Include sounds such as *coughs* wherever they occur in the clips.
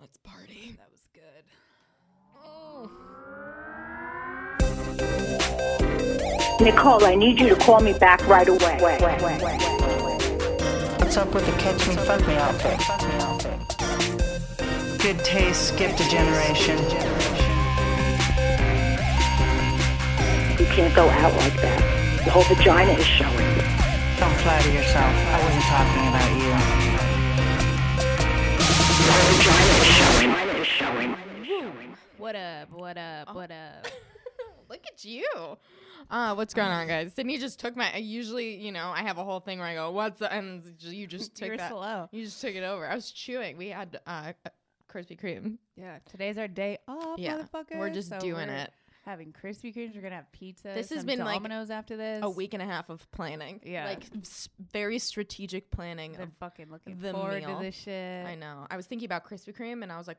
Let's party. Oh, that was good. Oh. Nicole, I need you to call me back right away. What's up with the catch me, fuck me outfit? Good taste skipped a generation. You can't go out like that. The whole vagina is showing. Don't flatter yourself. I wasn't talking about you. What up? What up? What up? *laughs* Look at you. Uh, what's going on, guys? Sydney just took my. I Usually, you know, I have a whole thing where I go, "What's?" The, and you just *laughs* took You're that. slow. You just took it over. I was chewing. We had uh, Krispy Kreme. Yeah, today's our day off, Yeah, motherfucker. we're just doing we're it. Having Krispy Kremes. We're gonna have pizza. This has been, like, Domino's after this. A week and a half of planning. Yeah. like s- very strategic planning. Been Of, fucking looking the forward meal. to this shit. I know. I was thinking about Krispy Kreme, and I was like,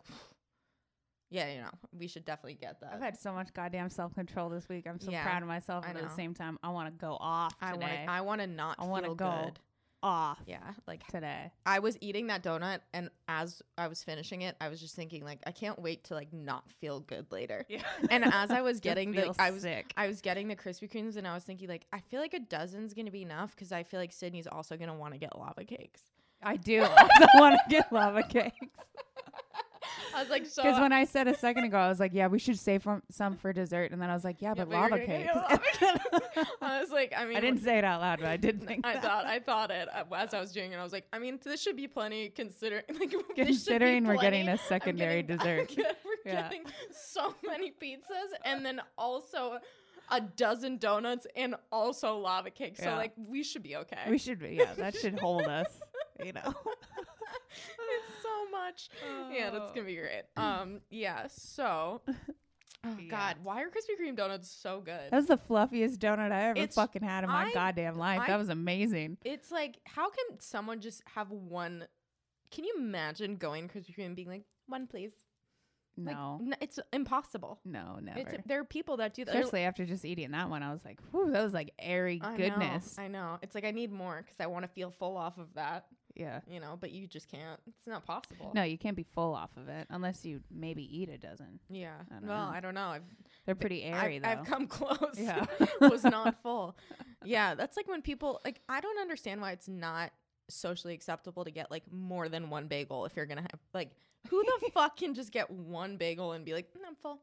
yeah, you know, we should definitely get that. I've had so much goddamn self control this week. I'm so Yeah, proud of myself, I and at the same time, I want to go off I today. want. I want to not. I wanna go. good. Off Yeah, like today. I was eating that donut, and as I was finishing it, I was just thinking, like, I can't wait to like not feel good later. Yeah. And as I was *laughs* getting the, I was sick. I was getting the Krispy Kremes, and I was thinking, like, I feel like a dozen's gonna be enough because I feel like Sydney's also gonna want to get lava cakes. I do. I *laughs* also want to get lava cakes. I was like, so *laughs* Because when I said a second ago, I was like, yeah, we should save some for dessert. And then I was like, yeah, Yeah, but but lava cakes. lava cakes. *laughs* I was like, I mean, I didn't say it out loud, but I did *laughs* think I that. thought I thought it as I was doing it. I was like, I mean, this should be plenty. considering. *laughs* like this should be Considering we're getting a secondary getting- dessert. we're Yeah. getting so many pizzas, and then also a dozen donuts, and also lava cake. So Yeah. like, we should be okay. We should be, yeah, that should hold us, you know. it's so much. Yeah, that's gonna be great. Um, yeah. So, oh Yeah. God, why are Krispy Kreme donuts so good? That was the fluffiest donut I ever It's- fucking had in my I- goddamn life. I- that was amazing. It's like, how can someone just have one? Can you imagine going to Krispy Kreme and being like, one, please? Like, No, n- it's impossible. no, never. It's, there are people that do that. Especially after just eating that one, I was like, whew, that was like airy I know, goodness. I know. It's like I need more because I want to feel full off of that, yeah. you know. But you just can't. It's not possible. No, you can't be full off of it unless you maybe eat a dozen. Yeah. I well, know. I don't know. I've They're pretty airy I've, though. I've come *laughs* close. Yeah. *laughs* was not *laughs* full. Yeah, that's like when people like. I don't understand why it's not socially acceptable to get like more than one bagel if you're gonna have like. Who the fuck can just get one bagel and be like, "Mm, I'm full?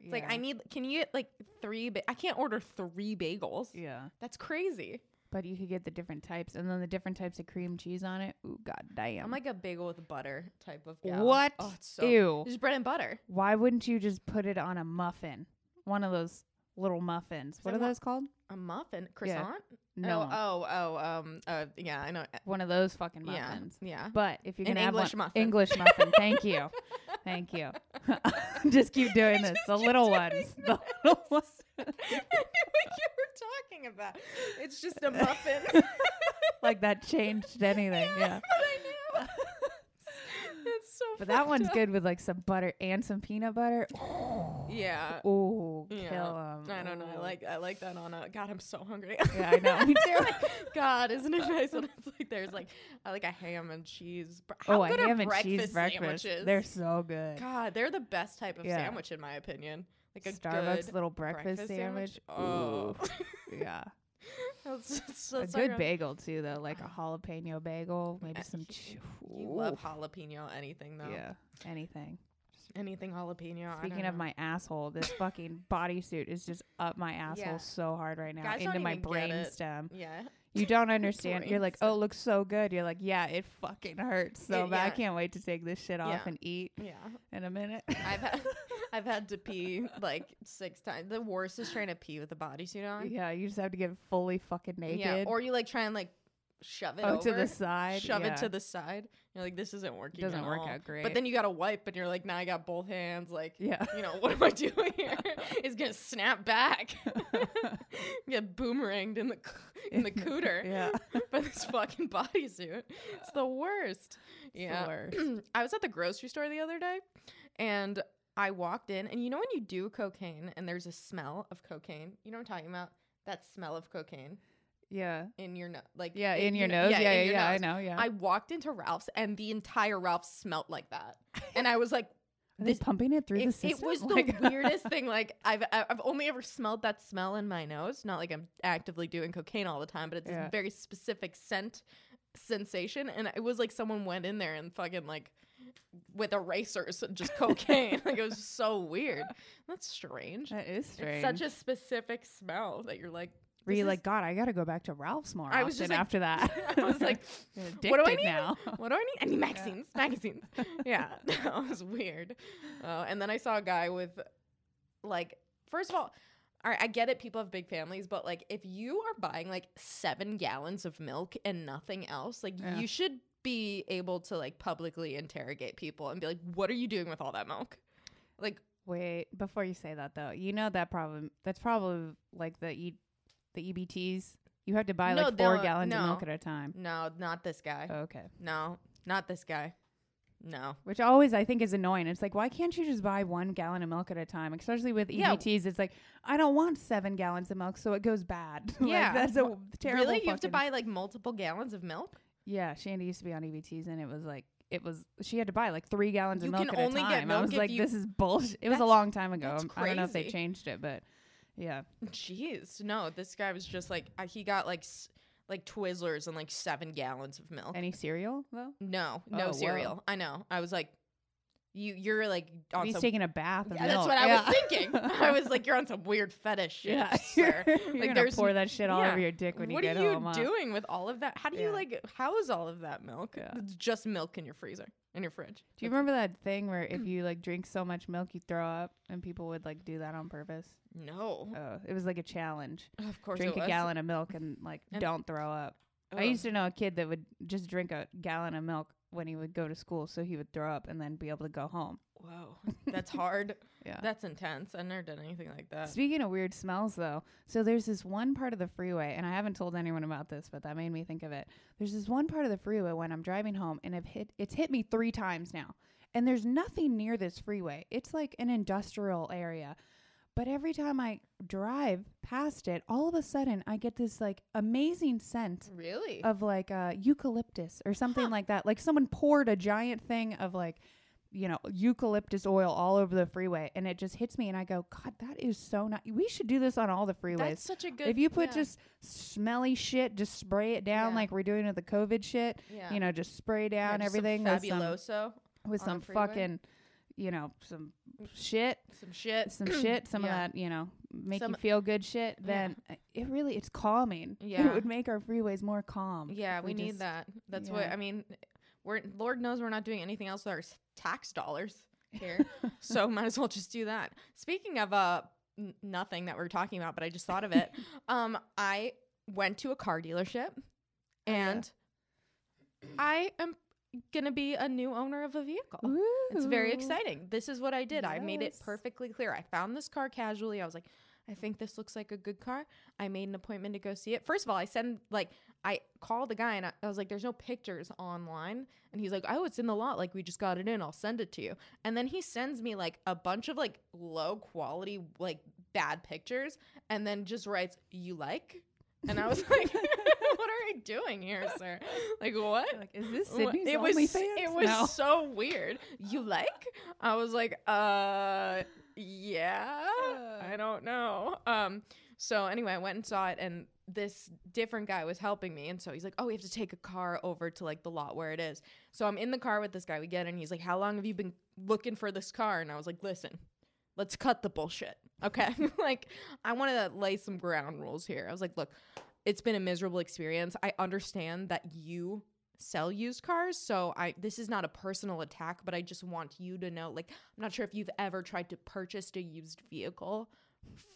It's like I need. Can you get like three? Ba- I can't order three bagels. Yeah. That's crazy. But you could get the different types and then the different types of cream cheese on it. Ooh, god damn. I'm like a bagel with butter type of gal. What? Oh, it's so. Ew. Just bread and butter. Why wouldn't you just put it on a muffin? One of those little muffins. What are those called? A muffin, croissant. No. Oh, oh, oh. Um. Uh. Yeah, I know. One of those fucking muffins. Yeah. But if you An can have English one, muffin. English muffin. Thank you. *laughs* Thank you. *laughs* just keep doing *laughs* this. The little ones. The little ones. I knew what you were talking about. It's *laughs* just a muffin. *laughs* like that changed *laughs* anything. Yeah. but I knew. it's so. But that one's up. good with like some butter and some peanut butter. Yeah. Yeah. kill 'em. I don't know. I like I like that on a. God, I'm so hungry. Yeah, I know. Me too. God, isn't it nice when it's like there's like I like a ham and cheese. br- oh, How a ham and breakfast cheese breakfast. sandwiches? They're so good. God, they're the best type of Yeah. sandwich in my opinion. Like a Starbucks little breakfast, sandwich. Oh, *laughs* Yeah. That's so a good bagel too, though, like a jalapeno bagel, maybe Uh, some. ch- You love jalapeno anything though. Yeah, anything. Anything jalapeno. Speaking of my asshole, this *laughs* fucking bodysuit is just up my asshole Yeah. so hard right now Guys into my brain it. stem. Yeah. You don't *laughs* understand. You're like, oh, it looks so good. You're like, yeah, it fucking hurts so Yeah, bad. I can't wait to take this shit off Yeah. and eat Yeah. in a minute. I've had *laughs* I've had to pee like six times. The worst is trying to pee with a bodysuit on. yeah, you just have to get fully fucking naked. Yeah. Or you like try and like shove it oh, over to the side. Shove yeah. it to the side. You're like, this isn't working. Doesn't work all. out great. But then you gotta wipe and you're like, now I got both hands, like Yeah. you know, *laughs* what am I doing here? *laughs* it's gonna snap back. *laughs* Get boomeranged in the in the cooter. yeah. by this fucking bodysuit. It's the worst. yeah. worst. *clears throat* I was at the grocery store the other day and I walked in and you know when you do cocaine and there's a smell of cocaine? You know what I'm talking about? That smell of cocaine. Yeah. in your nose, like Yeah, in- in you your nose. Yeah, yeah, your yeah. I know. Yeah. I walked into Ralph's and the entire Ralph's smelt like that, *laughs* and I was like, Are they this- pumping it through the it, system? it was oh the weirdest *laughs* thing. Like I've I've only ever smelled that smell in my nose. Not like I'm actively doing cocaine all the time, but it's Yeah. a very specific scent sensation. And it was like someone went in there and fucking like with erasers, and just *laughs* cocaine. like it was so weird. That's strange. That is strange. It's such a specific smell that you're like. Were you this like, God, I gotta go back to Ralph's more I often just like- after that. *laughs* I was like, *laughs* what do I need? now? *laughs* What do I need? I need magazines. Magazines. yeah, that was weird. Uh, and then I saw a guy with, like, first of all, all right, I get it. People have big families, but like, if you are buying like seven gallons of milk and nothing else, like, Yeah. you should be able to like publicly interrogate people and be like, "What are you doing with all that milk?" Like, Wait, before you say that though, you know that problem. That's probably like the e, the EBTs. You have to buy No, like four no, gallons of milk at a time. no, not this guy. Okay. No, not this guy. No. Which always I think is annoying. It's like, why can't you just buy one gallon of milk at a time? Especially with Yeah. EBTs, it's like I don't want seven gallons of milk, so it goes bad. *laughs* Yeah. like, that's a terrible. really? You have to fucking- buy like multiple gallons of milk? Yeah, Shandy used to be on EBTs, and it was like it was. She had to buy like three gallons You of milk can at only a get time. I milk was if like, you- this is bullshit. It was a That's- long time ago. that's I don't know if they crazy. changed it, but yeah. Jeez, no, this guy was just like uh, he got like s- like Twizzlers and like seven gallons of milk. Any cereal though? no, Oh, no whoa. cereal. I know. I was like, you you're like on He's some. taking a bath. Yeah, that's what I Yeah. was thinking. *laughs* I was like, you're on some weird fetish shit, Yeah, sir. *laughs* you're Like, there's- pour that shit all yeah. over your dick when what you get are you home. huh? doing with all of that? How do you like house all of that milk? Yeah. It's just milk in your freezer, in your fridge. Do you remember that thing where if *clears throat* you like drink so much milk you throw up, and people would like do that on purpose? No, Oh, it was like a challenge. of course Drink a gallon of milk and like And- don't throw up. I used to know a kid that would just drink a gallon of milk when he would go to school, so he would throw up and then be able to go home. Whoa, that's hard. *laughs* Yeah. That's intense. I've never done anything like that. Speaking of weird smells, though, so there's this one part of the freeway, and I haven't told anyone about this, but that made me think of it. There's this one part of the freeway when I'm driving home, and it hit it's hit me three times now, and there's nothing near this freeway. It's like an industrial area, but every time I drive past it, all of a sudden I get this like amazing scent Really? of like uh, eucalyptus or something like that. Like someone poured a giant thing of like, you know, eucalyptus oil all over the freeway, and it just hits me, and I go, God, that is so nice. We should do this on all the freeways. That's such a good. if you put yeah. just smelly shit, just spray it down Yeah. like we're doing with the COVID shit. yeah. You know, just spray Yeah, down some everything with some fabuloso, with some the freeway. fucking, you know, some shit, some shit, some *clears throat* shit, some Yeah. of that, you know, make Some- you feel good shit. Then uh, it really it's calming. *laughs* Yeah. it would make our freeways more calm. Yeah, if we, need just- that. That's what. I mean. We're Lord knows we're not doing anything else with our tax dollars *laughs* here, so might as well just do that. Speaking of uh n- nothing that we're talking about, but I just thought of it. *laughs* um, I went to a car dealership, Oh, yeah. and I am gonna be a new owner of a vehicle. It's very exciting. This is what I did. I made it perfectly clear. I found this car casually. I was like, I think this looks like a good car. I made an appointment to go see it. First of all, I send like I called the guy and I, I was like, "There's no pictures online," and he's like, "Oh, it's in the lot. Like we just got it in. I'll send it to you." And then he sends me like a bunch of like low quality like bad pictures, and then just writes, "You like?" And I was *laughs* like, *laughs* "What are you doing here, sir? Like what?" Like, is this Sydney's it was OnlyFans? it was No. so weird. You like? I was like, uh, yeah. I don't know. Um. So anyway, I went and saw it, and this different guy was helping me, and so he's like, "Oh, we have to take a car over to like the lot where it is." So I'm in the car with this guy. We get in, and he's like, "How long have you been looking for this car?" And I was like, "Listen, let's cut the bullshit, okay? *laughs* like, I want to lay some ground rules here." I was like, "Look." It's been a miserable experience. I understand that you sell used cars so i this is not a personal attack but i just want you to know like i'm not sure if you've ever tried to purchase a used vehicle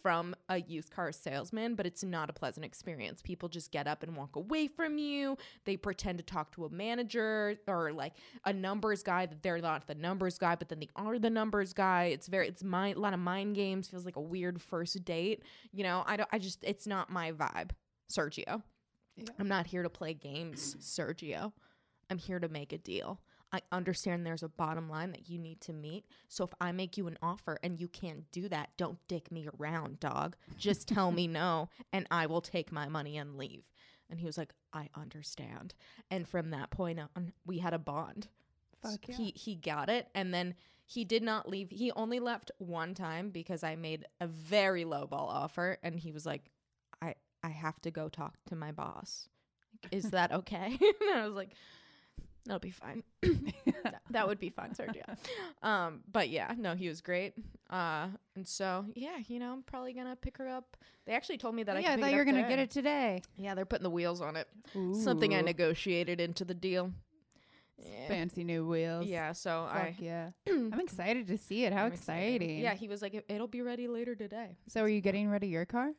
from a used car salesman but it's not a pleasant experience. People just get up and walk away from you. They pretend to talk to a manager or like a numbers guy that they're not the numbers guy but then they are the numbers guy. It's very it's mind a lot of mind games feels like a weird first date. You know i don't i just it's not my vibe. Sergio. I'm not here to play games, Sergio. I'm here to make a deal. I understand there's a bottom line that you need to meet. So if I make you an offer and you can't do that, don't dick me around, dog. Just tell me *laughs* no and I will take my money and leave. And he was like, I understand. And from that point on, we had a bond. Fuck yeah. He he got it and then he did not leave. He only left one time because I made a very low ball offer and he was like, I I have to go talk to my boss. Is that okay? *laughs* and I was like, That'll be fine. *laughs* that, would be fun. Yeah. Um, but yeah, no, he was great. Uh, and so yeah, you know, I'm probably gonna pick her up. They actually told me that I yeah, I pick thought you were gonna today. get it today. Yeah, they're putting the wheels on it. Something I negotiated into the deal. Yeah. Fancy new wheels. Yeah, so Fuck I yeah. *clears throat* I'm excited to see it. How excited. exciting. Yeah, he was like, "It- it'll be ready later today. So are you getting ready your car?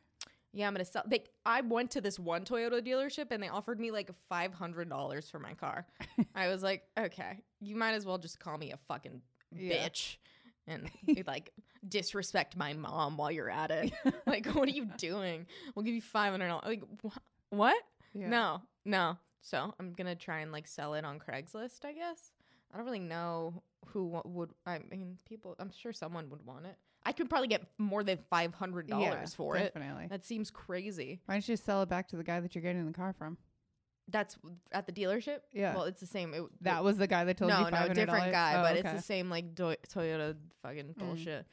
Yeah, I'm gonna sell. Like, I went to this one Toyota dealership and they offered me like five hundred dollars for my car. *laughs* I was like, okay, you might as well just call me a fucking Yeah. bitch and *laughs* like disrespect my mom while you're at it. *laughs* like, what are you doing? We'll give you five hundred dollars. Like, wh- what? No, no. So I'm gonna try and like sell it on Craigslist. I guess I don't really know who wa- would. I mean, people. I'm sure someone would want it. I could probably get more than five hundred dollars Yeah, for it. Definitely. That seems crazy. Why don't you just sell it back to the guy that you're getting the car from? That's at the dealership. Yeah. Well, it's the same. It, That was the guy that told no, you $500? no, different guy, Oh, but it's the same like Do- Toyota fucking Mm. bullshit.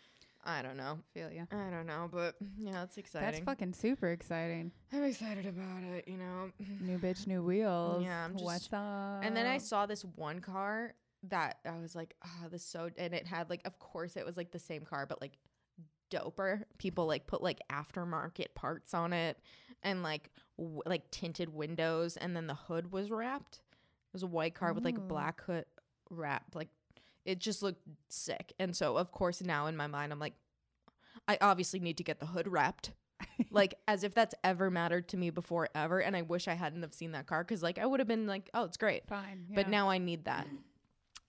I don't know. Feel ya. I don't know, but yeah, it's exciting. That's fucking super exciting. I'm excited about it. You know. New bitch, new wheels. Yeah, I'm just- What's up? And then I saw this one car that I was like, oh, this so, and it had like, of course, it was like the same car, but like doper. People like put like aftermarket parts on it, and like w- like tinted windows, and then the hood was wrapped. It was a white car with like a oh. black hood wrapped. Like it just looked sick. And so, of course, now in my mind, I'm like, I obviously need to get the hood wrapped. *laughs* like as if that's ever mattered to me before ever and i wish i hadn't have seen that car because like i would have been like oh it's great Fine. but now I need that.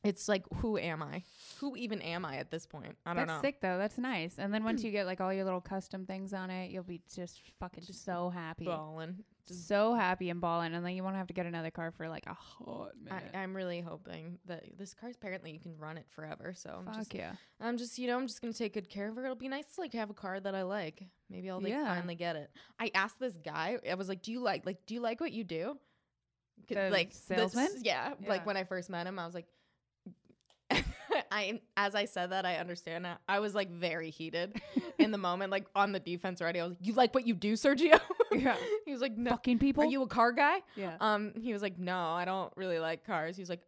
It's like, who am I? Who even am I at this point? I don't That's know. sick though. That's nice. And then once *clears throat* you get like all your little custom things on it, you'll be just fucking so happy. Balling. So happy and balling, and then you won't have to get another car for like a hot I, minute. I'm really hoping that this car apparently you can run it forever. So I'm Fuck just, yeah. I'm just, you know, I'm just gonna take good care of her. It'll be nice to like have a car that I like. Maybe I'll like Yeah. finally get it. I asked this guy. I was like, "Do you like like Do you like what you do?" The like salesman? yeah, Yeah. Like when I first met him, I was like. *laughs* I as I said that I understand that I was like very heated in the moment, like on the defense already. I was like, "You like what you do, Sergio?" Yeah. *laughs* he was like, "No." Fucking people. Are you a car guy? yeah. Um, he was like, "No, I don't really like cars." He was like,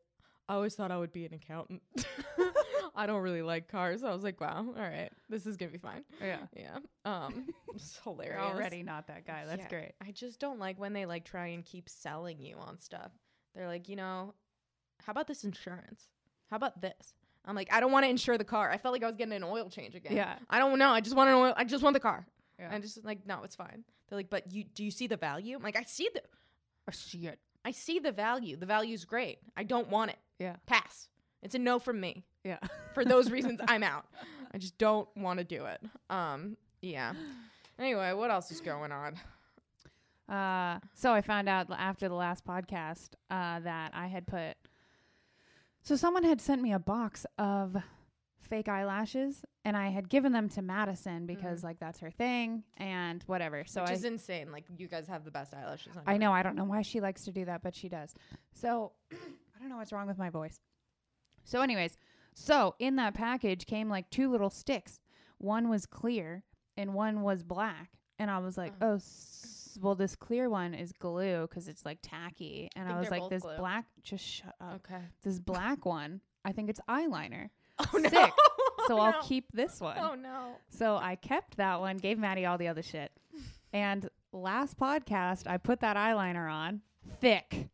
"I always thought I would be an accountant. *laughs* I don't really like cars." I was like, "Wow, all right, this is gonna be fine." yeah. Yeah. Um, it's hilarious. You're already not that guy. That's Yeah. great. I just don't like when they like try and keep selling you on stuff. They're like, you know, how about this insurance? How about this? I'm like, I don't want to insure the car. I felt like I was getting an oil change again. Yeah. I don't know. I just want an oil. I just want the car. Yeah. And just like, no, it's fine. They're like, but you do you see the value? I'm like, I see the I see it. I see the value. The value's great. I don't want it. Yeah. Pass. It's a no from me. Yeah. For those reasons, *laughs* I'm out. I just don't want to do it. Um, yeah. Anyway, what else is going on? Uh, so I found out after the last podcast uh, that I had put. So someone had sent me a box of fake eyelashes, and I had given them to Madison because mm. like that's her thing and whatever. So Which I is insane. Like you guys have the best eyelashes on. I know I don't know why she likes to do that, but she does. So *clears throat* I don't know what's wrong with my voice. So, anyways, so in that package came like two little sticks. One was clear and one was black, and I was like, mm. Oh. oh. s- well, this clear one is glue because it's like tacky, and I, think was like, this glue. black, just shut up. Okay. This black one, I think it's eyeliner. *laughs* Oh no. Sick. So Oh, *laughs* I'll no. keep this one. Oh no. So I kept that one, gave Maddie all the other shit. *laughs* And last podcast, I put that eyeliner on thick,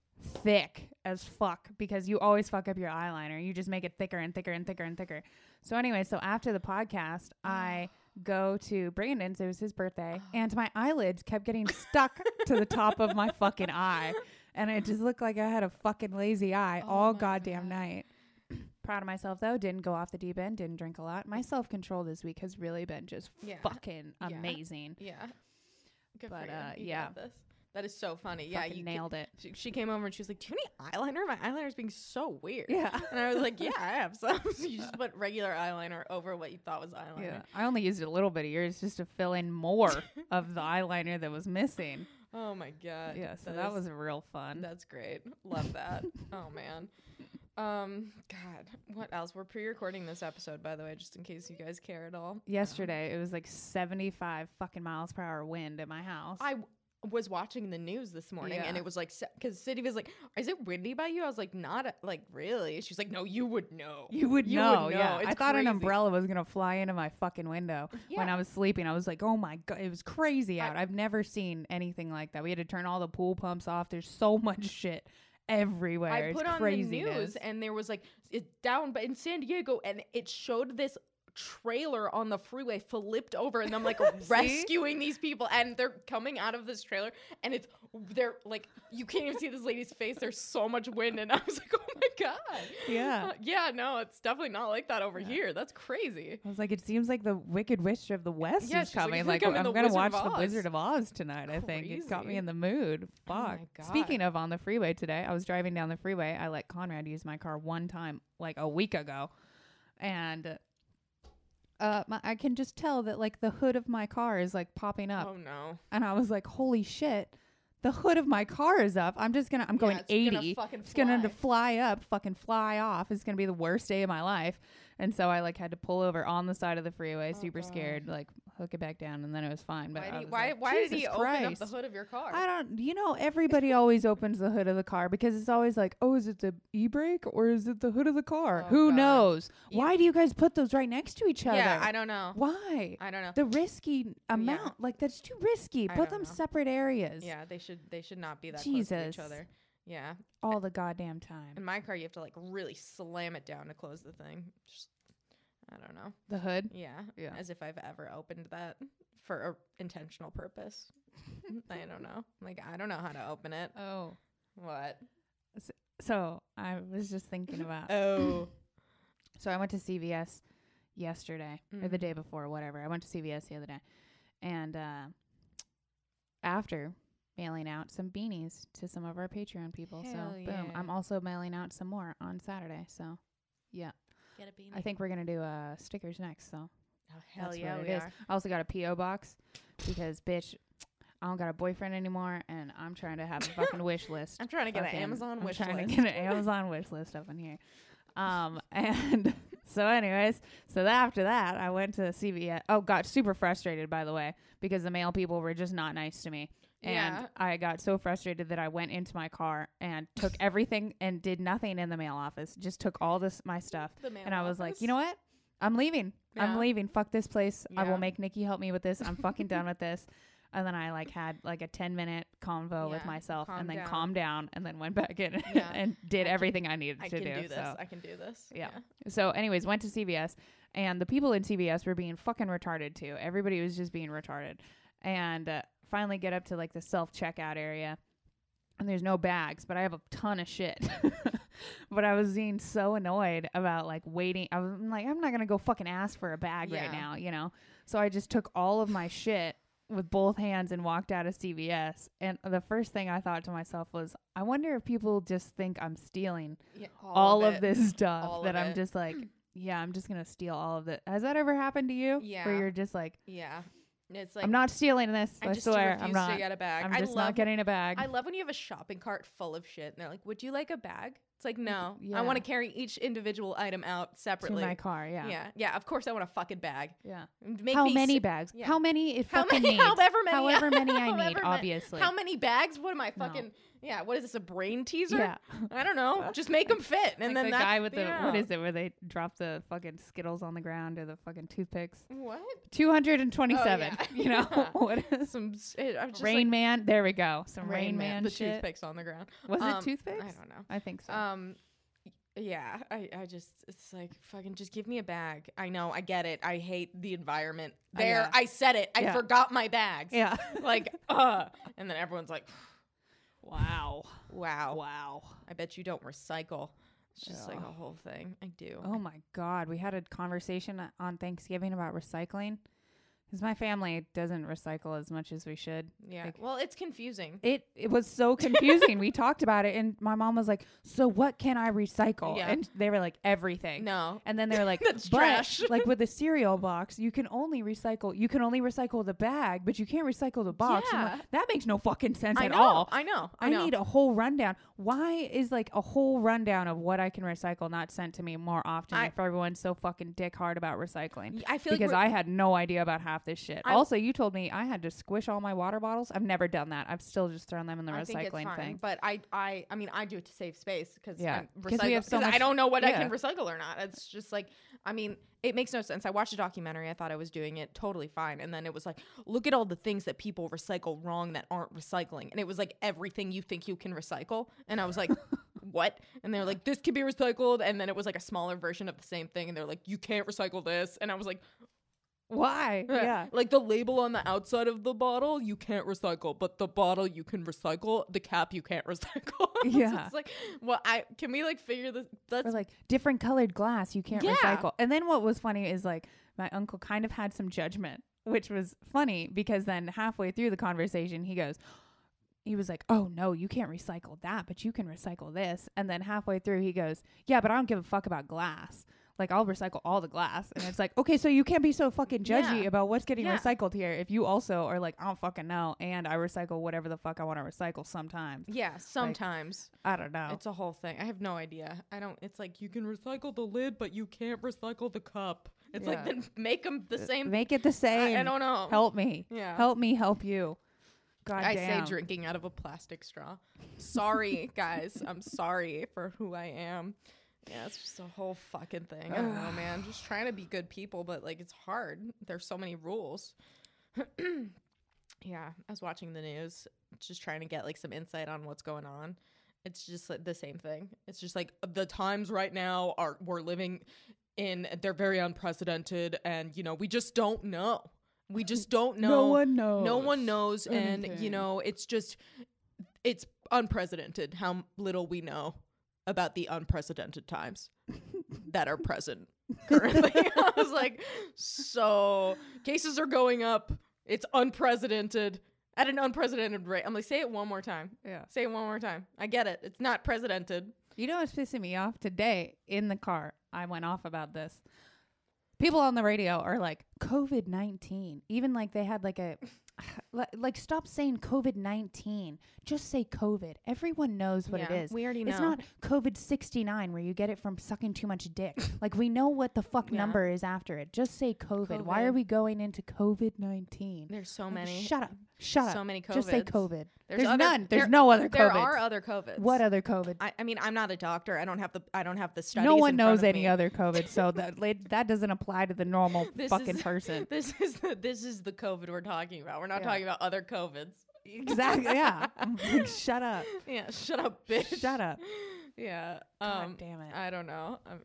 thick as fuck because you always fuck up your eyeliner. You just make it thicker and thicker and thicker and thicker. So, anyway, so after the podcast, *sighs* I go to Brandon's. It was his birthday, *gasps* and my eyelids kept getting stuck to the top of my fucking eye. And it just looked like I had a fucking lazy eye Oh all my goddamn God. night. *clears throat* Proud of myself though. Didn't go off the deep end. Didn't drink a lot. My self control this week has really been just Yeah. fucking Yeah. amazing. Yeah. Good But, for you. uh, You yeah. got this. That is so funny. Yeah, Fucking you nailed it. She, she came over and she was like, "Do you have any eyeliner? My eyeliner's being so weird." Yeah. And I was like, "Yeah, I have some." *laughs* so you just put *laughs* regular eyeliner over what you thought was eyeliner. Yeah. I only used a little bit of yours just to fill in more *laughs* of the eyeliner that was missing. Oh my god. yeah, so That that is- was real fun. That's great. Love that. oh man. Um, God, what else? We're pre-recording this episode, by the way, just in case you guys care at all. Yesterday, it was like 75 fucking miles per hour wind at my house. I was watching the news this morning, and it was like, because Sydney was like, "Is it windy by you?" I was like, "Not like really." She's like, "No, you would know. you would You know, would yeah. know. I It's thought an umbrella was gonna fly into my fucking window when I was sleeping. I was like, oh my god, it was crazy out. I've never seen anything like that. We had to turn all the pool pumps off. There's so *laughs* much shit everywhere. I It's put on craziness. the news and there was like it's down but in San Diego and it showed this trailer on the freeway flipped over and I'm like *laughs* rescuing these people and they're coming out of this trailer and it's they're like you can't even see this lady's face there's so much wind and I was like oh my god Yeah. Uh, yeah no it's definitely not like that over here that's crazy I was like, it seems like the Wicked Witch of the West Yeah, is she's like, coming. Like, I'm I'm gonna Wizard watch the Wizard of Oz tonight. I think it's got me in the mood. Oh Fuck. Speaking of on the freeway today, I was driving down the freeway. I let Conrad use my car one time, like a week ago, and uh, my, I can just tell that like the hood of my car is like popping up, oh no and I was like, "Holy shit!" The hood of my car is up. I'm just gonna. I'm going it's gonna 80. fucking it's gonna fly up, fucking fly off. It's gonna be the worst day of my life. And so I like had to pull over on the side of the freeway, Oh, super God. scared, like hook it back down, and then it was fine. But why, do you- why, like, why did he "Jesus open up the hood of your car I don't. You know, everybody always opens the hood of the car because it's always like, oh, is it the e brake or is it the hood of the car? Oh, Who God. knows? You- Why do you guys put those right next to each other? yeah I don't know Why? I don't know The risky amount, like that's too risky. I Put them know. separate areas. Yeah, they should they should not be that close to each other. Yeah. All the goddamn time. In my car you have to like really slam it down to close the thing. Just, I don't know. The hood. Yeah. Yeah. As if I've ever opened that for an intentional purpose. *laughs* I don't know. Like I don't know how to open it. Oh. What? So I was just thinking about. *laughs* Oh. So I went to CVS yesterday or the Mhm. day before, whatever. I went to CVS the other day, and uh, after mailing out some beanies to some of our Patreon people. Hell so boom, yeah. I'm also mailing out some more on Saturday. So yeah, Get a beanie. I think we're gonna do uh stickers next. So Oh, hell that's yeah, we is. are. I also got a PO box because bitch. I don't got a boyfriend anymore, and I'm trying to have a fucking wish *laughs* list. I'm trying to get fucking- an Amazon I'm wish trying list. to get an Amazon wish list up in here. Um, *laughs* and *laughs* so, anyways, so that after that, I went to the CVS. Oh, got super frustrated by the way because the mail people were just not nice to me. And Yeah. I got so frustrated that I went into my car and took *laughs* everything and did nothing in the mail office. Just took all this my stuff, and I was like, you know what? I'm leaving. Yeah. I'm leaving. Fuck this place. I will make Nikki help me with this. I'm fucking done with this. *laughs* And then I like had like a 10 minute convo with myself and then down. calmed down and then went back in Yeah. *laughs* and did I can- everything I needed to do. I to can do. do this. So. I can do this. Yeah. so anyways, went to CVS and the people in CVS were being fucking retarded too. Everybody was just being retarded. And uh, finally get up to like the self checkout area and there's no bags, but I have a ton of shit. *laughs* but I was being so annoyed about like waiting. I was I'm like, I'm not gonna go fucking ask for a bag right now, you know. So I just took all of my shit with both hands and walked out of CVS. And the first thing I thought to myself was, I wonder if people just think I'm stealing Yeah, all, of, it. this stuff All that I'm it. just like, *clears throat* yeah, I'm just gonna steal all of it. Has that ever happened to you? Where you're just like, Yeah. It's like I'm not stealing this. I I, swear, I'm not. to get a bag. I'm I just love, not getting a bag. I love when you have a shopping cart full of shit and they're like, "Would you like a bag?" It's like, "No. I want to carry each individual item out separately. to my car. Yeah. yeah. Yeah, of course I want a fucking bag. Yeah. Make how many si- bags? yeah. How many it How fucking many? needs? However many. However *laughs* many I need, obviously. How many bags? What am I No. fucking? Yeah. What is this? A brain teaser? Yeah. I don't know. Just make them fit, and like then the guy with the what yeah. is it where they drop the fucking skittles on the ground or the fucking toothpicks? What? Two hundred and twenty-seven. Oh, yeah. *laughs* You know *laughs* Yeah. what is Some it, just Rain like, Man? There we go. Some Rain, Rain, Man, The shit. toothpicks on the ground. Was Um, it toothpicks? I don't know. I think so. Um, y- yeah, I, I just, it's like, fucking just give me a bag. I know, I get it. I hate the environment. There, yeah. I said it. I Yeah. forgot my bags. yeah. *laughs* Like, *laughs* uh, and then everyone's like, *sighs* wow. wow, Wow. I bet you don't recycle. It's just like a whole thing. I do. Oh my god, we had a conversation on Thanksgiving about recycling. Because my family doesn't recycle as much as we should. Yeah. Like- well, it's confusing. It it was so *laughs* confusing. we talked about it, and my mom was like, "So what can I recycle?" Yeah. And they were like, "Everything." No. And then they were *laughs* like, That's but, trash. like with the *laughs* cereal box, you can only recycle. You can only recycle the bag, but you can't recycle the box. I'm like, Yeah. that makes no fucking sense I at know. all. I know. I, I, know. need a whole rundown. Why is like a whole rundown of what I can recycle not sent to me more often I- if everyone's so fucking dick hard about recycling? I feel because like I had no idea about half this shit. I'm- also, you told me I had to squish all my water bottles. I've never done that. I've still just thrown them in the I think it's recycling fine, thing. but I, I, I mean, I do it to save space because Yeah, I'm 'cause we have so 'cause I don't know what I can recycle or not. It's just like, I mean, it makes no sense. I watched a documentary. I thought I was doing it totally fine, and then it was like, look at all the things that people recycle wrong that aren't recycling, and it was like everything you think you can recycle, and I was like. *laughs* What? And they're like, this can be recycled. And then it was like a smaller version of the same thing. And they're like, you can't recycle this. And I was like, Why? *laughs* Yeah. like the label on the outside of the bottle you can't recycle, but the bottle you can recycle, the cap you can't *laughs* recycle. *laughs* So Yeah. it's like, well, I can we like figure this? That's or like different colored glass you can't Yeah. recycle. And then what was funny is like my uncle kind of had some judgment, which was funny because then halfway through the conversation he goes he was like, "Oh no, you can't recycle that, but you can recycle this." And then halfway through he goes, "Yeah, but I don't give a fuck about glass. Like I'll recycle all the glass." And it's like, "Okay, so you can't be so fucking judgy Yeah. about what's getting Yeah. recycled here if you also are like, I don't fucking know, and I recycle whatever the fuck I want to recycle sometimes." yeah. Sometimes I don't know. it's a whole thing. I have no idea. I don't. It's like you can recycle the lid, but you can't recycle the cup. It's like then make them the uh, same. Make it the I, same. I don't know. Help me. Yeah. Help me help you. God I damn. say drinking out of a plastic straw. Sorry, *laughs* guys. I'm sorry for who I am. Yeah, it's just a whole fucking thing. I don't know, *sighs* man. Just trying to be good people, but like it's hard. There's so many rules. *clears throat* yeah, I was watching the news, just trying to get like some insight on what's going on. It's just like the same thing. It's just like the times right now are we're living in they're very unprecedented and you know, we just don't know. We just don't know. No one knows. No one knows and you know, it's just it's unprecedented how little we know about the unprecedented times that are present currently. *laughs* I was like, so cases are going up. It's unprecedented at an unprecedented rate. I'm like, say it one more time. Yeah. Say it one more time. I get it. It's not precedented. You know what's pissing me off today in the car? I went off about this. People on the radio are like COVID nineteen. Even like they had like a *sighs* like stop saying COVID nineteen. Just say COVID. Everyone knows what Yeah, it is. we already know It's not COVID sixty nine where you get it from sucking too much dick. *laughs* like we know what the fuck Yeah. number is after it. Just say COVID. Why are we going into COVID nineteen? There's so Like, many. Shut up. Shut so up. many Just say COVID. There's There's, other- none. There's there- no other COVID. There are other COVIDs. What other COVID? I, I mean, I'm not a doctor. I don't have the. I don't have the studies. no one knows any me. other COVID, so *laughs* that that doesn't apply to the normal This fucking is- person. *laughs* This is the, this is the COVID we're talking about. We're not Yeah. talking about other COVIDs. exactly. Yeah. *laughs* Like, shut up. Yeah, shut up, bitch. Shut up. Yeah. God Um, damn it. I don't know. Um,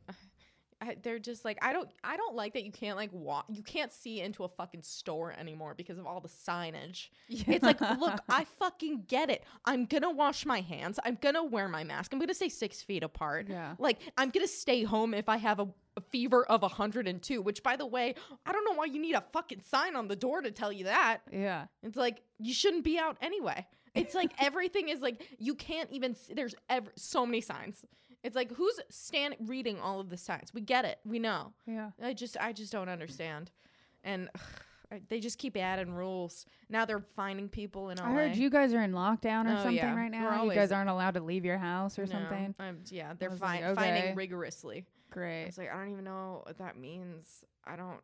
I, they're just like I don't. I don't like that you can't like walk. You can't see into a fucking store anymore because of all the signage. It's like, look, I fucking get it. I'm gonna wash my hands. I'm gonna wear my mask. I'm gonna stay six feet apart. Yeah. Like I'm gonna stay home if I have a, a fever of 102. Which, by the way, I don't know why you need a fucking sign on the door to tell you that. Yeah. It's like you shouldn't be out anyway. It's like everything is like you can't even. s there's ever so many signs. It's like who's stand reading all of the signs? We get it. We know. Yeah. I just I just don't understand, and I- they just keep adding rules. Now they're finding people in LA. I heard you guys are in lockdown or Oh, something yeah. right now. You guys aren't allowed to leave your house or No, something. I'm- yeah, they're fin- like, okay. finding rigorously. I Great. was like, I don't even know what that means. I don't.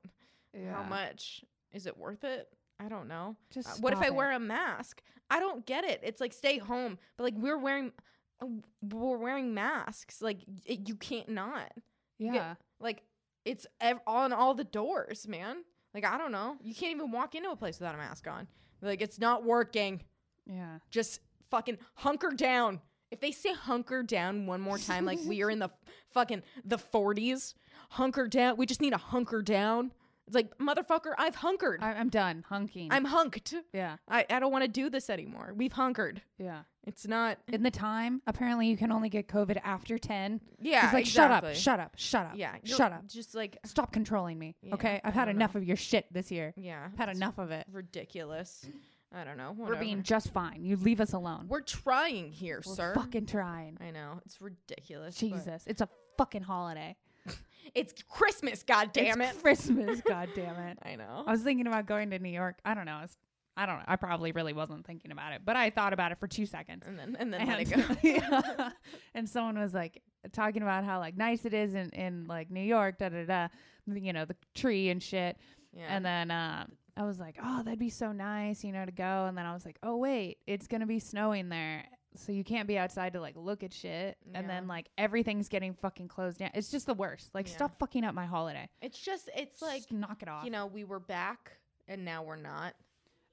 Yeah. How much is it worth it? I don't know. Just Uh, what if I it. wear a mask? I don't get it. It's like stay home, but like we're wearing, we're wearing masks. Like it, you can't not. You get- Yeah. Like it's ev- on all the doors, man. Like I don't know. You can't even walk into a place without a mask on. Like it's not working. Yeah. Just fucking hunker down. If they say hunker down one more time, like we are in *laughs* the fucking the 40s, hunker down. We just need to hunker down. It's like, motherfucker, I've hunkered. I, I'm done hunking. I'm hunked. yeah, I, I don't want to do this anymore. We've hunkered. yeah. It's not. In the time, apparently, you can only get COVID after ten. Yeah. He's like, exactly. shut up, shut up, shut up. Yeah. shut up. Just like, Stop controlling me. Yeah, okay, I've I had enough know. of your shit this year. yeah. I've had enough of it. Ridiculous. I don't know. We're being just fine. You leave us alone. We're trying here, We're sir. fucking trying. I know. It's ridiculous. Jesus, it's a fucking holiday. It's Christmas, god damn it's it. Christmas. God damn it. *laughs* I know. I was thinking about going to New York. I don't know. I, was, I don't know. I probably really wasn't thinking about it, but I thought about it for two seconds. and then and then let it And- go. *laughs* yeah. and someone was like talking about how like nice it is in, in like New York, da da da. You know the tree and shit. Yeah. And then uh, I was like, oh, that'd be so nice, you know, to go. And then I was like, oh wait, it's gonna be snowing there, so you can't be outside to like look at shit. And Yeah. then like everything's getting fucking closed down. It's just the worst. Like Yeah. stop fucking up my holiday. it's just it's like knock it off you know, we were back and now we're not.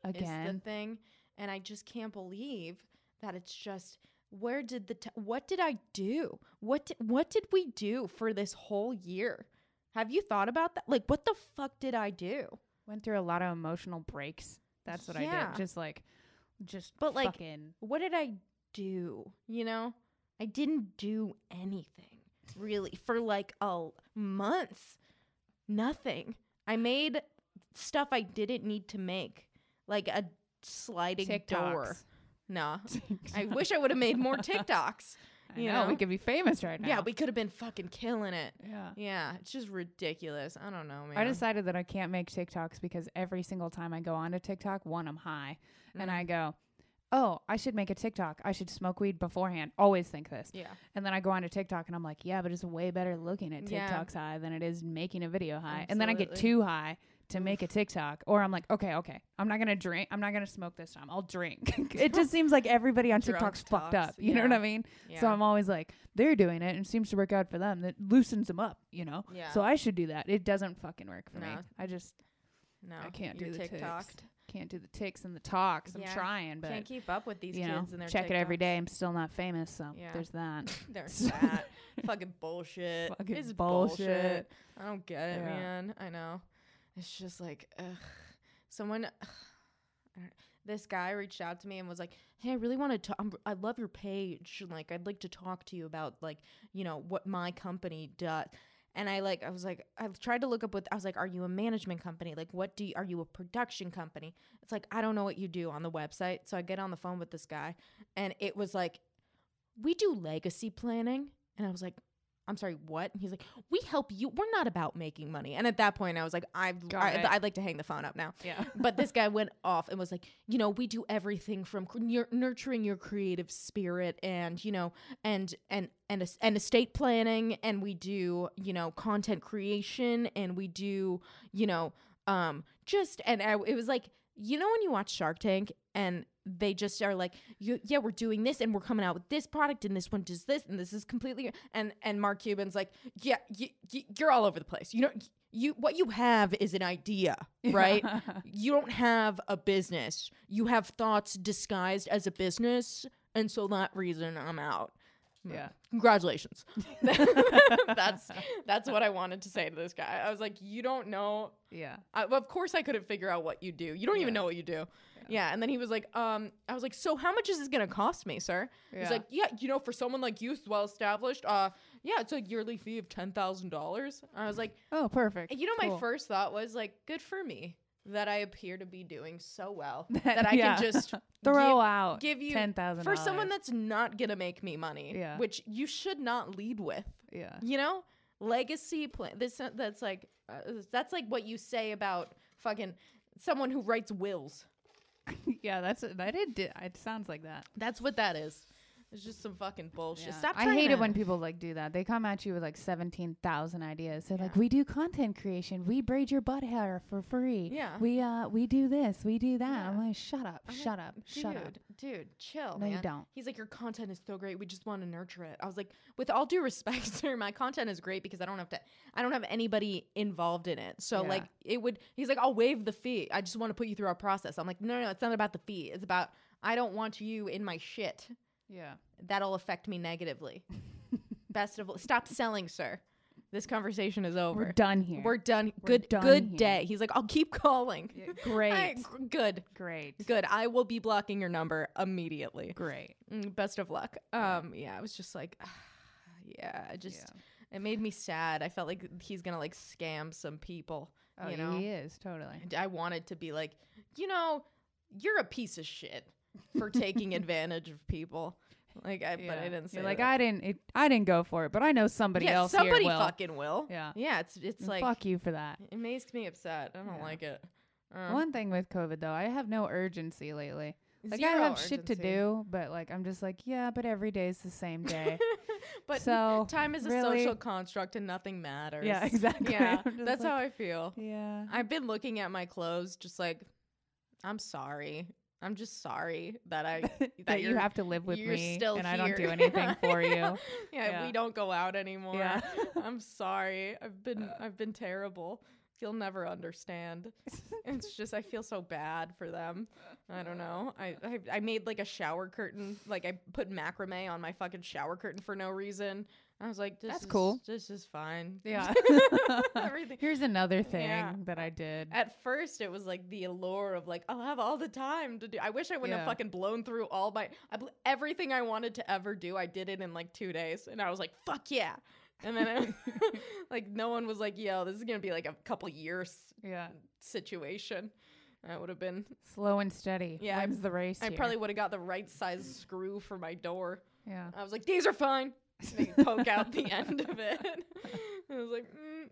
Is the again. thing. And I just can't believe that it's just where did the t- what did I do? What di- what did we do for this whole year? Have you thought about that? Like what the fuck did I do? Went through a lot of emotional breaks. That's what I did. Just like, just But, like. What did I do? You know? I didn't do anything really for like a months. Nothing. I made stuff I didn't need to make. Like a sliding door. TikToks. Nah. *laughs* I wish I would have made more TikToks. *laughs* I you know, we could be famous right now. Yeah, we could have been fucking killing it. yeah. Yeah, it's just ridiculous. I don't know, man. I decided that I can't make TikToks because every single time I go onto TikTok, one, I'm high, and Mm. I go, "Oh, I should make a TikTok. I should smoke weed beforehand." Always think this, Yeah. and then I go onto TikTok and I'm like, "Yeah, but it's way better looking at Yeah. TikTok's high than it is making a video high." And then I get Absolutely. too high to make a TikTok, or I'm like, "Okay, okay, I'm not gonna drink. I'm not gonna smoke this time. I'll drink." *laughs* *laughs* it just seems like everybody on Drunk TikTok's fucked talks, up. You know what yeah. I mean? Yeah. So I'm always like, they're doing it and it seems to work out for them. That loosens them up, you know? Yeah. So I should do that. It doesn't fucking work for me. No. I just no, I can't do the TikToked. Can't do the ticks and the talks. I'm Yeah. trying, but Can't keep up with these you know, kids and their check it every TikToks. day. I'm still not famous, so Yeah. there's that. *laughs* There's that *laughs* fucking bullshit. Fucking it's bullshit. bullshit. I don't get it, Yeah. man. I know. It's just like, ugh. Someone, ugh, I don't- this guy reached out to me and was like, "Hey, I really want to talk. I'm- I love your page. and, Like, I'd like to talk to you about like, you know, what my company does." And I like, I was like, I tried to look up what I was like. Are you a management company? Like, what do you? Are you a production company? It's like I don't know what you do on the website. So I get on the phone with this guy, and it was like, we do legacy planning. And I was like, I'm sorry, what? And he's like, we help you. We're not about making money. And at that point, I was like, I've, I, I'd like to hang the phone up now. Yeah. *laughs* But this guy went off and was like, you know, we do everything from cr- nurturing your creative spirit and, you know, and, and, and, and estate planning. And we do, you know, content creation and we do, you know, um, just, and I, it was like, you know, when you watch Shark Tank and they just are like, yeah, we're doing this and we're coming out with this product and this one does this and this is completely, and, and Mark Cuban's like, yeah, you, you, you're all over the place. You know, you, what you have is an idea, right? *laughs* you don't have a business. You have thoughts disguised as a business, and so that reason I'm out. Yeah. Congratulations. *laughs* that's that's what I wanted to say to this guy. I was like, you don't know. yeah. I, of course, I couldn't figure out what you do. You don't even know what you do. Yeah. And then he was like, um, I was like, so how much is this gonna cost me, sir? He's like, yeah, you know, for someone like you, well established, uh, yeah, it's a yearly fee of ten thousand dollars. I was like, Oh, perfect. you know, my first thought was like, good for me that I appear to be doing so well That- *laughs* that I yeah. can just *laughs* Throw give, out give you ten thousand for someone that's not gonna make me money, Yeah. which you should not lead with. yeah. You know, legacy plan. This that's like uh, that's like what you say about fucking someone who writes wills. *laughs* yeah, that's that. It. It sounds like that. That's what that is. It's just some fucking bullshit. Yeah. Stop. I hate it when people like do that. They come at you with like seventeen thousand ideas. They're like, "We do content creation. We braid your butt hair for free. Yeah. We uh we do this. We do that." Yeah. I'm like, "Shut up, I'm like, shut up, dude, shut up." dude, chill. No, you don't. He's like, your content is so great. We just want to nurture it. I was like, with all due respect, *laughs* sir, my content is great because I don't have to. I don't have anybody involved in it. So Yeah. like, it would. He's like, I'll waive the fee. I just want to put you through our process. I'm like, no, no, no, it's not about the fee. It's about I don't want you in my shit. Yeah. That'll affect me negatively. *laughs* Best of all, stop selling, sir. This conversation is over. We're done here. We're done. We're good done good here. day. He's like, I'll keep calling. great. I- g- good. great. Good. I will be blocking your number immediately. Great. Mm, Best of luck. Um, yeah, I was just like, *sighs* yeah, I just it made me sad. I felt like he's gonna like scam some people. Oh, you know, he is totally. I wanted to be like, you know, you're a piece of shit for *laughs* taking advantage of people. Like, I, but I didn't say You're like that. I didn't. It, I didn't go for it, but I know somebody yeah, else somebody here will. fucking will. Yeah. yeah. It's it's And like fuck you for that. it makes me upset. I don't Yeah. like it. Uh, One thing with COVID though, I have no urgency lately. Like I zero have shit to urgency. do, but like I'm just like, yeah, but every day is the same *laughs* day. but so time is a really- social construct and nothing matters. Yeah, *laughs* exactly. Yeah, I'm just that's like- how I feel. yeah. I've been looking at my clothes, just like, I'm sorry. I'm just sorry that I *laughs* that, that you have to live with you're me still and I don't do anything for you. yeah, *laughs* Yeah. we don't go out anymore. Yeah. *laughs* I'm sorry. I've been uh. I've been terrible. You'll never understand. it's *laughs* just I feel so bad for them. I don't know. I, I I made like a shower curtain. Like I put macrame on my fucking shower curtain for no reason. I was like, this That's is- cool. This is fine. Yeah. *laughs* Everything. *laughs* Here's another thing Yeah. that I did. At first, it was like the allure of like I'll have all the time to do. I wish I wouldn't have fucking blown through all my I, bl- everything I wanted to ever do. I did it in like two days, and I was like, "Fuck yeah!" And then *laughs* like no one was like, "Yo, this is gonna be like a couple years yeah. situation." That would have been. Slow and steady. Yeah, I- the race. I here. probably would have got the right size screw for my door. Yeah. I was like, "These are fine." They poke out the end of it. *laughs* I was like, mm,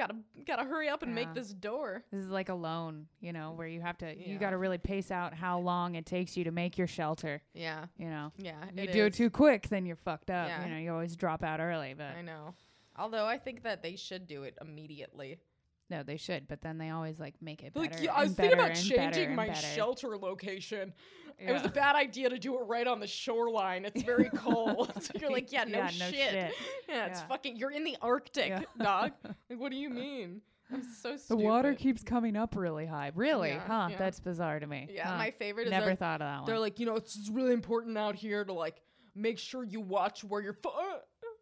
"Gotta, gotta hurry up and Yeah. make this door." This is like a loan, you know, where you have to you got to really pace out how long it takes you to make your shelter, Yeah, you know. yeah. You it do it too quick, then you're fucked up. Yeah. You know, you always drop out early, but I know. Although I think that they should do it immediately. No, they should. But then they always like make it Like, better. yeah, I was thinking about changing my better. shelter location. It was a bad idea to do it right on the shoreline. It's very *laughs* cold. so *laughs* you're like, yeah, *laughs* no, Yeah, no shit. shit. Yeah, it's Yeah. fucking. You're in the Arctic, Yeah. dog. Like, what do you mean? I'm so stupid. The water keeps coming up really high. Really? Yeah, huh? yeah. That's bizarre to me. Yeah, Huh. my favorite is Never thought of that they're like, you know, it's really important out here to like make sure you watch where you're. Fu-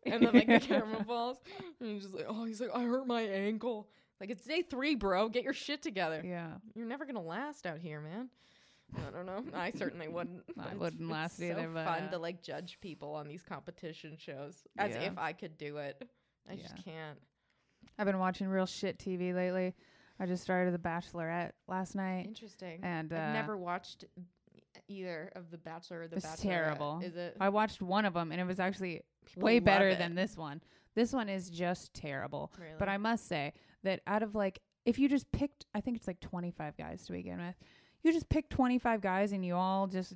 and then like the camera falls, and he's just like, oh, he's like, I hurt my ankle. Like it's day three, bro. Get your shit together. yeah. You're never gonna last out here, man. I don't know. I certainly wouldn't. *laughs* I it's- wouldn't it's last so either, but, fun uh, to like judge people on these competition shows, as Yeah. if I could do it. I just can't. I've been watching real shit TV lately. I just started The Bachelorette last night, Interesting. and uh, I've never watched either of The Bachelor or The It's Bachelorette. terrible. Is it? I watched one of them, and it was actually People way better it. than this one. This one is just terrible. Really? But I must say that out of like, if you just picked, I think it's like 25 guys to begin with, you just pick 25 guys and you all just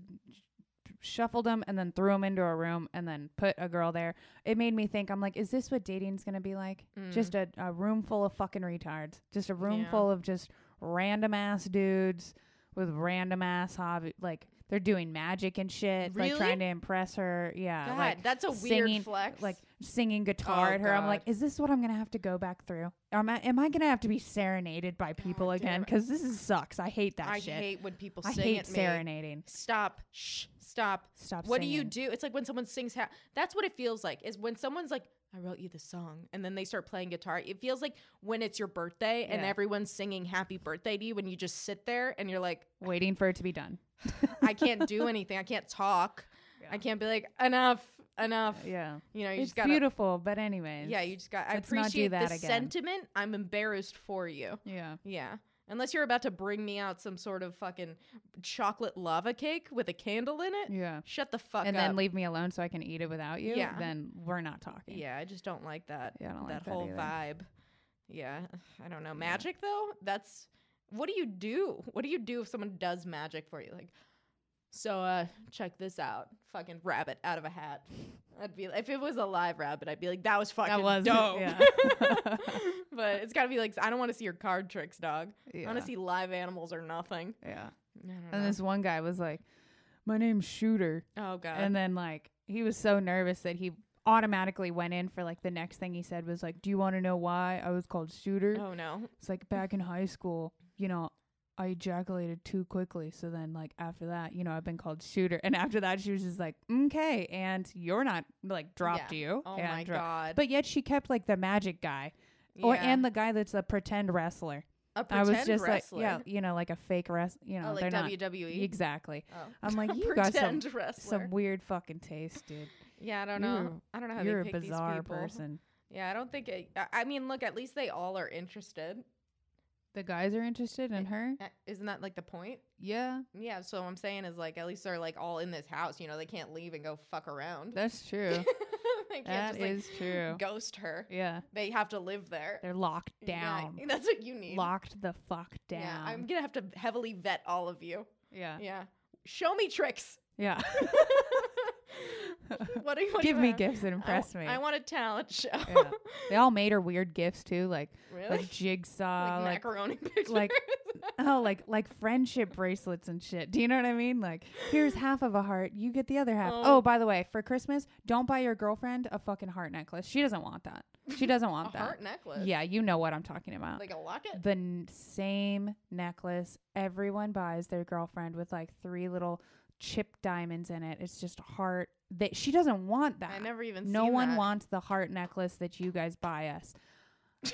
shuffled them and then threw them into a room and then put a girl there. It made me think, I'm like, is this what dating's going to be like? Just a, a room full of fucking retards. Just a room Mm. Yeah. full of just random ass dudes with random ass hobby. Like, they're doing magic and shit, like trying to impress her. Yeah, God, like that's a weird singing, flex. Like singing oh, guitar Oh, at her. I'm like, is this what I'm gonna have to go back through? Am I am I gonna have to be serenaded by people God again? Because this is, sucks. I hate that I shit. hate when people I sing hate at me. serenading. Stop. Shh. Stop. Stop. what do you do? It's like when someone sings. Ha- That's what it feels like. Is when someone's like, "I wrote you the song," and then they start playing guitar. It feels like when it's your birthday and Yeah. everyone's singing "Happy Birthday" to you, when you just sit there and you're like, Waiting for it to be done. *laughs* "I can't do anything. I can't talk. I can't be like enough, enough." Yeah, You know, you it's just gotta. beautiful, but anyways. Yeah, you just got. I let's not do appreciate that the again. sentiment. I'm embarrassed for you. Yeah. Yeah. Unless you're about to bring me out some sort of fucking chocolate lava cake with a candle in it, Yeah. shut the fuck up. and up. then leave me alone so I can eat it without you. Yeah. Then we're not talking. Yeah, I just don't like that. Yeah, I don't that like that whole either. vibe. Yeah, I don't know. Magic though, that's what do you do? What do you do if someone does magic for you? Like, so uh, check this out. Fucking rabbit out of a hat. I'd be if it was a live rabbit, I'd be like, that was fucking That was dope. Yeah. *laughs* but it's gotta be like, I don't want to see your card tricks, dog. I want to see live animals or nothing. yeah. And this one guy was like, "My name's Shooter," oh god. and then like he was so nervous that he automatically went in for like the next thing he said was like, "Do you want to know why I was called Shooter?" oh no. It's like back in high school, you know, I ejaculated too quickly. So then, like after that, you know, I've been called shooter. And after that, she was just like, okay, and you're not like dropped Yeah. you. Oh my dro- god. But yet she kept like the magic guy, or and the guy that's a pretend wrestler. a I pretend was just wrestler. like, yeah, you know, like a fake wrest. You know, oh, they're like not WWE. exactly. Oh. I'm like, *laughs* you got some wrestler. some weird fucking taste, dude. yeah, I don't you're- know. I don't know how You're they a pick bizarre these people. person. Yeah, I don't think it. I- I mean, look, at least they all are interested. The guys are interested in Eh, her. Uh, Isn't that like the point? Yeah, Yeah. So what I'm saying is like at least they're like all in this house. You know, they can't leave and go fuck around. that's true. *laughs* they can't that just like is true. ghost her. Yeah, They have to live there. they're locked Yeah, down. *laughs* that's what you need. Locked the fuck down. Yeah, I'm gonna have to heavily vet all of you. yeah. Yeah. Show me tricks. Yeah. *laughs* *laughs* what do you want Give me gifts that impress w- me. I want a talent show. Yeah. They all *laughs* made her weird gifts too, like really? like jigsaw, like, like, macaroni *laughs* pictures. like- oh, like like friendship bracelets and shit. Do you know what I mean? Like, here's half of a heart, you get the other half. Oh. Oh, by the way, for Christmas, don't buy your girlfriend a fucking heart necklace. She doesn't want that. She doesn't a want that. heart necklace. Yeah, you know what I'm talking about. Like a locket. the n- same necklace everyone buys their girlfriend with like three little chip diamonds in it. It's just a heart. That she doesn't want that. I never even. no one that. wants the heart necklace that you guys buy us.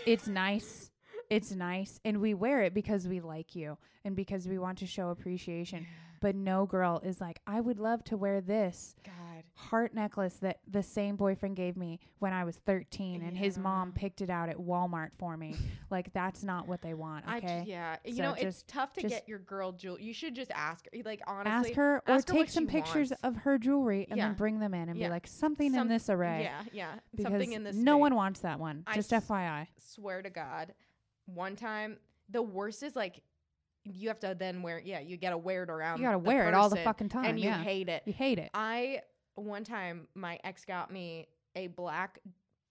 It's *laughs* nice. It's nice and we wear it because we like you and because we want to show appreciation. But no girl is like, I would love to wear this God. Heart necklace that the same boyfriend gave me when I was 13 and his mom picked it out at Walmart for me. *laughs* like that's not what they want, I okay? yeah. You So know, it's tough to get your girl jewel. You should just ask her. Like honestly, Ask her or her take some pictures wants. of her jewelry and Yeah. then bring them in and Yeah. be like something Some- in this array. Yeah, yeah. Because Something in this. no one wants that one. I Just FYI. swear to God, one time the worst is like you have to then wear. Yeah, you gotta wear it around. You gotta wear it all the fucking time. and you yeah. hate it. you hate it. I one time my ex got me a black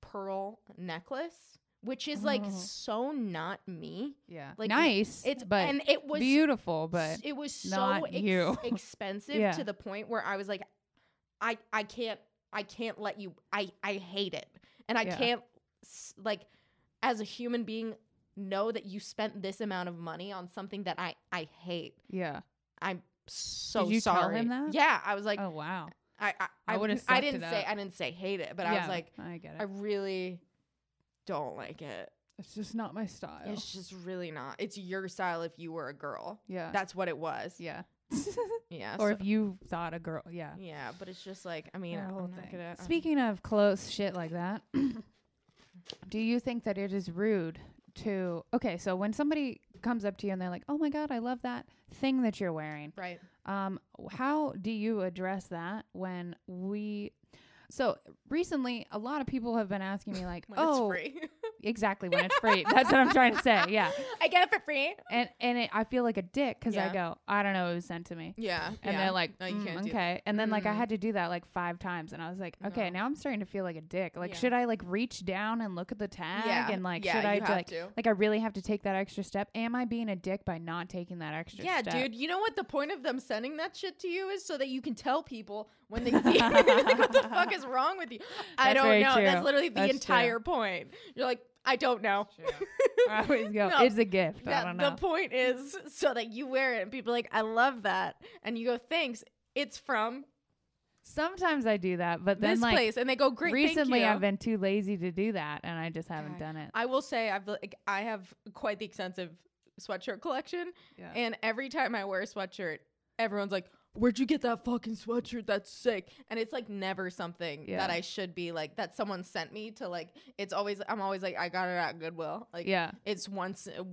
pearl necklace, which is like Oh. so not me. yeah. like, nice. It's but and it was beautiful, but it was so not ex- you. *laughs* expensive Yeah. to the point where I was like, I I can't I can't let you. I I hate it, and I Yeah. can't like as a human being know that you spent this amount of money on something that I I hate. yeah. I'm so Did you tell sorry. him that? Yeah, I was like, oh wow. I I, I I, would've I didn't it say. I didn't say hate it, but I was like, I get it. I really don't like it. it's just not my style. It's just really not. It's your style if you were a girl. yeah. That's what it was. yeah. *laughs* Yeah. or so- if you thought a girl, yeah. yeah, but it's just like I mean, whole thing. gonna. Speaking of close shit like that, *coughs* do you think that it is rude to okay? So when somebody comes up to you and they're like, "Oh my god, I love that thing that you're wearing," right. um, how do you address that when we? So recently, a lot of people have been asking me like, *laughs* "Oh, it's free. Exactly when it's free." That's what I'm trying to say. Yeah, *laughs* I get it for free. and and it, I feel like a dick because I go, "I don't know, it was sent to me." Yeah. And yeah. they're like, no, you "Mm, can't okay. And then like I Mm. had to do that like five times, and I was like, okay, No. now I'm starting to feel like a dick. Like, Yeah. should I like reach down and look at the tag Yeah, and like, yeah, should I you do, like, to. like I really have to take that extra step? Am I being a dick by not taking that extra Yeah, step? dude. You know what the point of them sending that shit to you is so that you can tell people when they *laughs* see it, *laughs* like, what the fuck is wrong with you? I don't know. true. That's literally the That's entire point. You're like, I don't know. *laughs* I always go, No, it's a gift. I don't the point is *laughs* so that you wear it and people are like, I love that. And you go, thanks. It's from Sometimes I do that, but then this like place. And they go, great. thank recently you." I've been too lazy to do that, and I just haven't done it. I will say I've like I have quite the extensive sweatshirt collection, Yeah. and every time I wear a sweatshirt, everyone's like, "Where'd you get that fucking sweatshirt? That's sick!" And it's like never something Yeah. that I should be like that someone sent me to like. It's always I'm always like I got it at Goodwill. Like yeah, it's once. uh,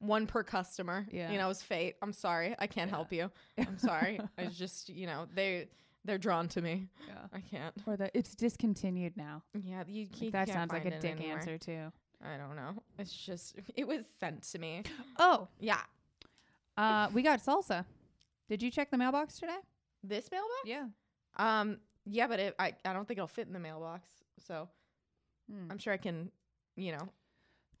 One per customer. Yeah. You know, it's fate. I'm sorry. I can't Yeah. help you. I'm sorry. it's *laughs* just, you know, they they're drawn to me. yeah. I can't. Or that it's discontinued now. Yeah, you, Like, you that can't sounds like find a it dick anywhere. answer too. I don't know. It's just it was sent to me. *gasps* Oh, Yeah. uh, we got salsa. Did you check the mailbox today? This mailbox? Yeah. Um yeah, but it, I I don't think it'll fit in the mailbox. So Hmm. I'm sure I can, you know.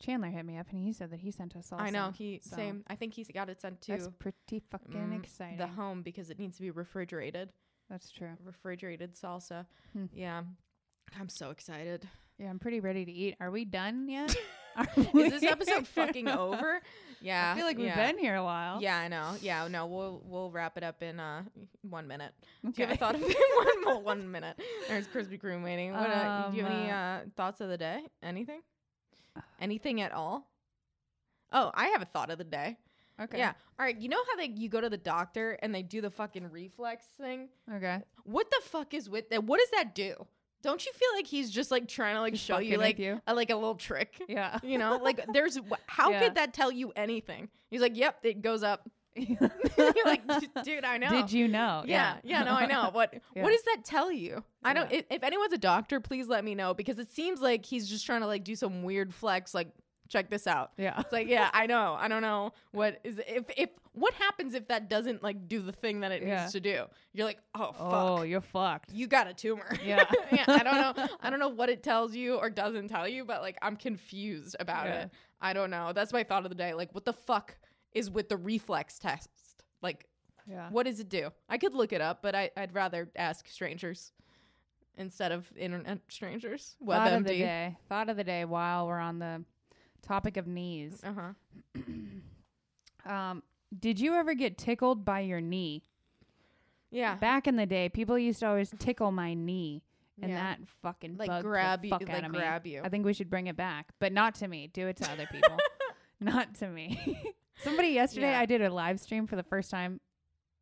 Chandler hit me up and he said that he sent us salsa. I know he so same. I think he's got it sent to That's pretty fucking mm, exciting. the home because it needs to be refrigerated. That's true. Refrigerated salsa. Hmm. Yeah. I'm so excited. Yeah, I'm pretty ready to eat. Are we done yet? *laughs* *laughs* Is this episode fucking over? Yeah. *laughs* I feel like we've yeah. been here a while. Yeah, I know. Yeah, no, we'll we'll wrap it up in uh one minute. Do you have a thought of *laughs* one more one minute? There's Krispy Kreme waiting. What, uh, do you have Um, any uh, thoughts of the day? Anything? Anything at all? Oh, I have a thought of the day. Okay. Yeah. All right. You know how they you go to the doctor and they do the fucking reflex thing? Okay. What the fuck is with that? What does that do? Don't you feel like he's just like trying to like Just show fucking you with like you? A, like a little trick? Yeah. You know, like *laughs* there's wh- how Yeah. could that tell you anything? He's like, "Yep, it goes up." *laughs* *laughs* You're like, "D- "Dude, I know." Did you know? Yeah, yeah, no, I know. What Yeah. what does that tell you? I don't. If, if anyone's a doctor, please let me know because it seems like he's just trying to like do some weird flex. Like, check this out. Yeah. It's like, yeah, I know. I don't know what is if if what happens if that doesn't like do the thing that it Yeah. needs to do. You're like, oh fuck, Oh, you're fucked. you got a tumor. Yeah. *laughs* yeah. I don't know. *laughs* I don't know what it tells you or doesn't tell you, but like I'm confused about Yeah. it. I don't know. That's my thought of the day. Like, what the fuck is with the reflex test? Like, Yeah. what does it do? I could look it up, but I, I'd rather ask strangers instead of internet strangers. Thought of the day. Thought of the day while we're on the topic of knees. Uh huh. *clears throat* Um, did you ever get tickled by your knee? Yeah. Back in the day, people used to always tickle my knee, and Yeah. that fucking Like grab you- like of me. grab you. I think we should bring it back, but not to me. Do it to other people, *laughs* not to me. *laughs* Somebody yesterday, Yeah. I did a live stream for the first time,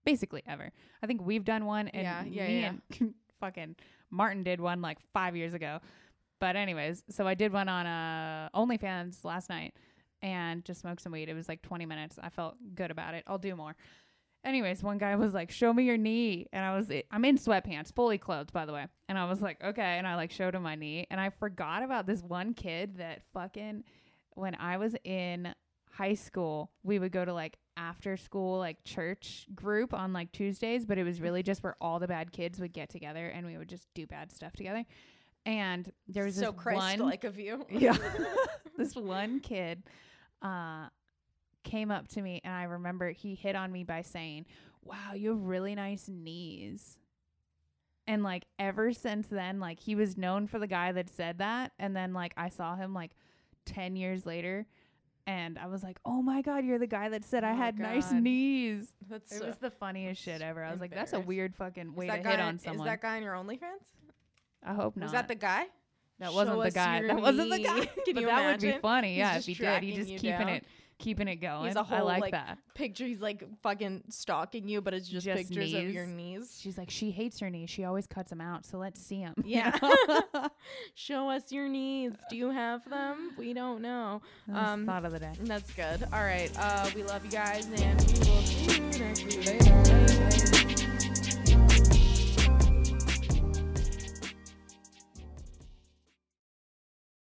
basically ever. I think we've done one, and Yeah, yeah, me yeah. and *laughs* fucking Martin did one like five years ago. But anyways, so I did one on uh, OnlyFans last night and just smoked some weed. It was like 20 minutes. I felt good about it. I'll do more. Anyways, one guy was like, "Show me your knee," and I was I'm in sweatpants, fully clothed, by the way. And I was like, "Okay," and I like showed him my knee, and I forgot about this one kid that fucking when I was in high school, we would go to like after school like church group on like Tuesdays, but it was really just where all the bad kids would get together and we would just do bad stuff together. And there was so this Christ one like of you. *laughs* yeah. *laughs* this one kid uh came up to me and I remember he hit on me by saying, "Wow, you have really nice knees." And like ever since then, like he was known for the guy that said that and then like I saw him like 10 years later and I was like, "Oh my god, you're the guy that said I Oh, had nice knees." That's It so- was the funniest shit ever. I was like, "That's a weird fucking way to hit on- on someone." Is that guy on your OnlyFans? I hope not. Was that the guy? That wasn't the guy. That wasn't the guy. *laughs* Can but you that would be funny. He's yeah, if he did, he tracking just keeping down. it, keeping it going. a I whole, like, like, that. Picture he's like fucking stalking you, but it's just, Just pictures of your knees. knees. She's like, she hates her knees. She always cuts them out. So let's see them. Yeah. *laughs* *laughs* Show us your knees. Do you have them? We don't know. Um, thought of the day. That's good. All right. Uh, we love you guys, and we will see you next week. Later.